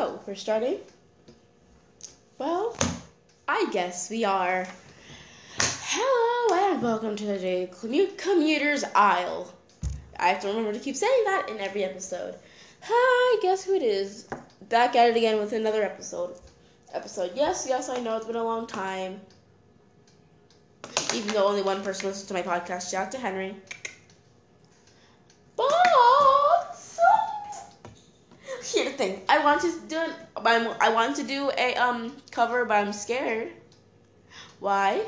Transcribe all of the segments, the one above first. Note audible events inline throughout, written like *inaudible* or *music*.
Oh, we're starting? Well, I guess we are. Hello and welcome to the Daily Commuter's Aisle. I have to remember to keep saying that in every episode. Hi, guess who it is? Back at it again with another episode. Episode. Yes, yes, I know it's been a long time. Even though only one person listens to my podcast, shout out to Henry. But I want to do I want to do a um cover, but I'm scared. Why?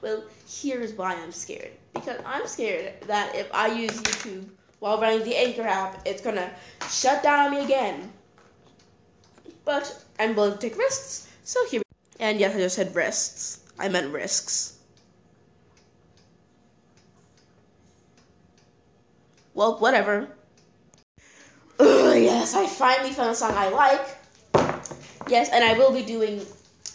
Well, here's why I'm scared. Because I'm scared that if I use YouTube while running the Anchor app, it's gonna shut down me again. But I'm willing to take risks, so here. And yes, I just said risks. I meant risks. Well, whatever. Yes, I finally found a song I like. Yes, and I will be doing.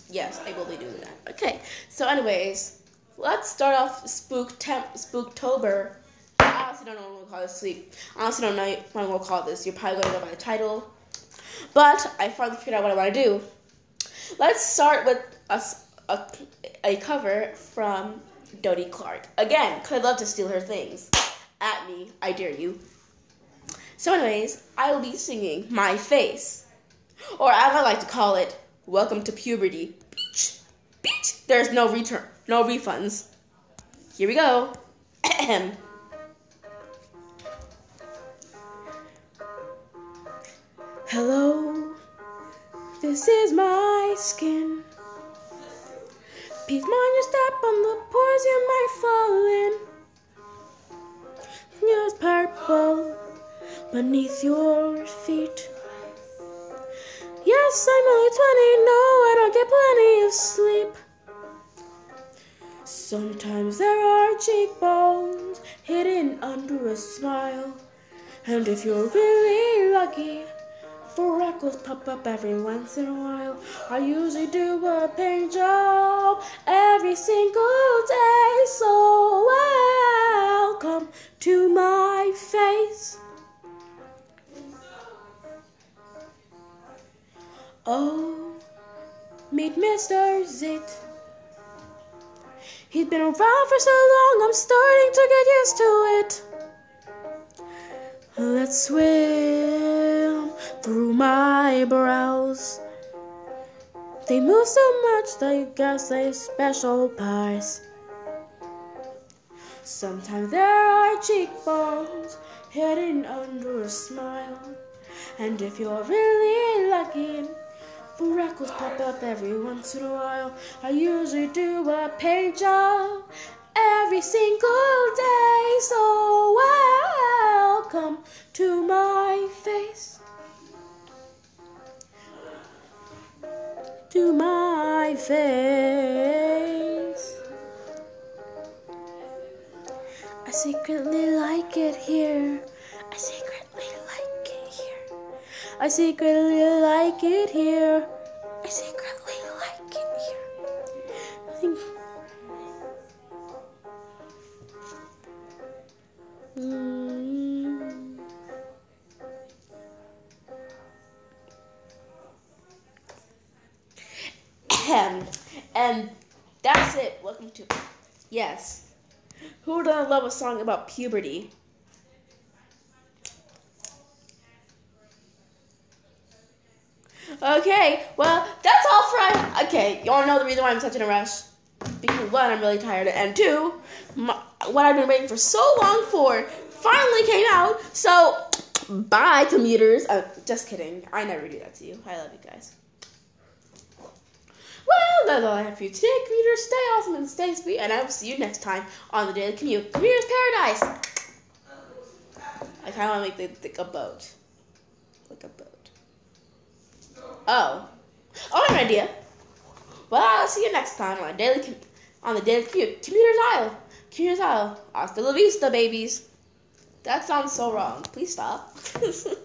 Yes, I will be doing that. Okay. So, anyways, let's start off Spook Temp Spooktober. I honestly don't know what we'll call this. Sleep. I honestly don't know what we'll call this. You're probably gonna know by the title. But I finally figured out what I want to do. Let's start with a, a, a cover from Dodie Clark. Again, because I'd love to steal her things. At me, I dare you. So, anyways, I will be singing My Face. Or as I like to call it, Welcome to Puberty. Beach. Beach. There's no return, no refunds. Here we go. Hello, this is my skin. Please mind your step on the pores you might fall in. Beneath your feet. Yes, I'm only 20, no, I don't get plenty of sleep. Sometimes there are cheekbones hidden under a smile. And if you're really lucky, freckles pop up every once in a while. I usually do a paint job every single day, Oh, meet Mr. Zit. He's been around for so long, I'm starting to get used to it. Let's swim through my brows. They move so much, they got a special parts. Sometimes there are cheekbones hidden under a smile. And if you're really lucky, freckles pop up every once in a while. I usually do a paint job every single day, so welcome to my face. To my face. I secretly like it here. I secretly. I secretly like it here. I secretly like it here. Mm. and that's it. Welcome to. Yes. Who doesn't love a song about puberty? Okay, well, that's all for. Okay, you all know the reason why I'm such in a rush? Because one, I'm really tired, and two, my, what I've been waiting for so long for finally came out. So, bye, commuters. Uh, just kidding. I never do that to you. I love you guys. Well, that's all I have for you today, commuters. Stay awesome and stay sweet, and I will see you next time on the Daily Commute. Commuters Paradise. I kind of want to make the, the, a boat, like a boat. Oh. Oh, an idea. Well, I'll see you next time on daily com- on the daily commute. Commuter's Aisle. Commuter's Aisle. Hasta la vista, babies. That sounds so wrong. Please stop. *laughs*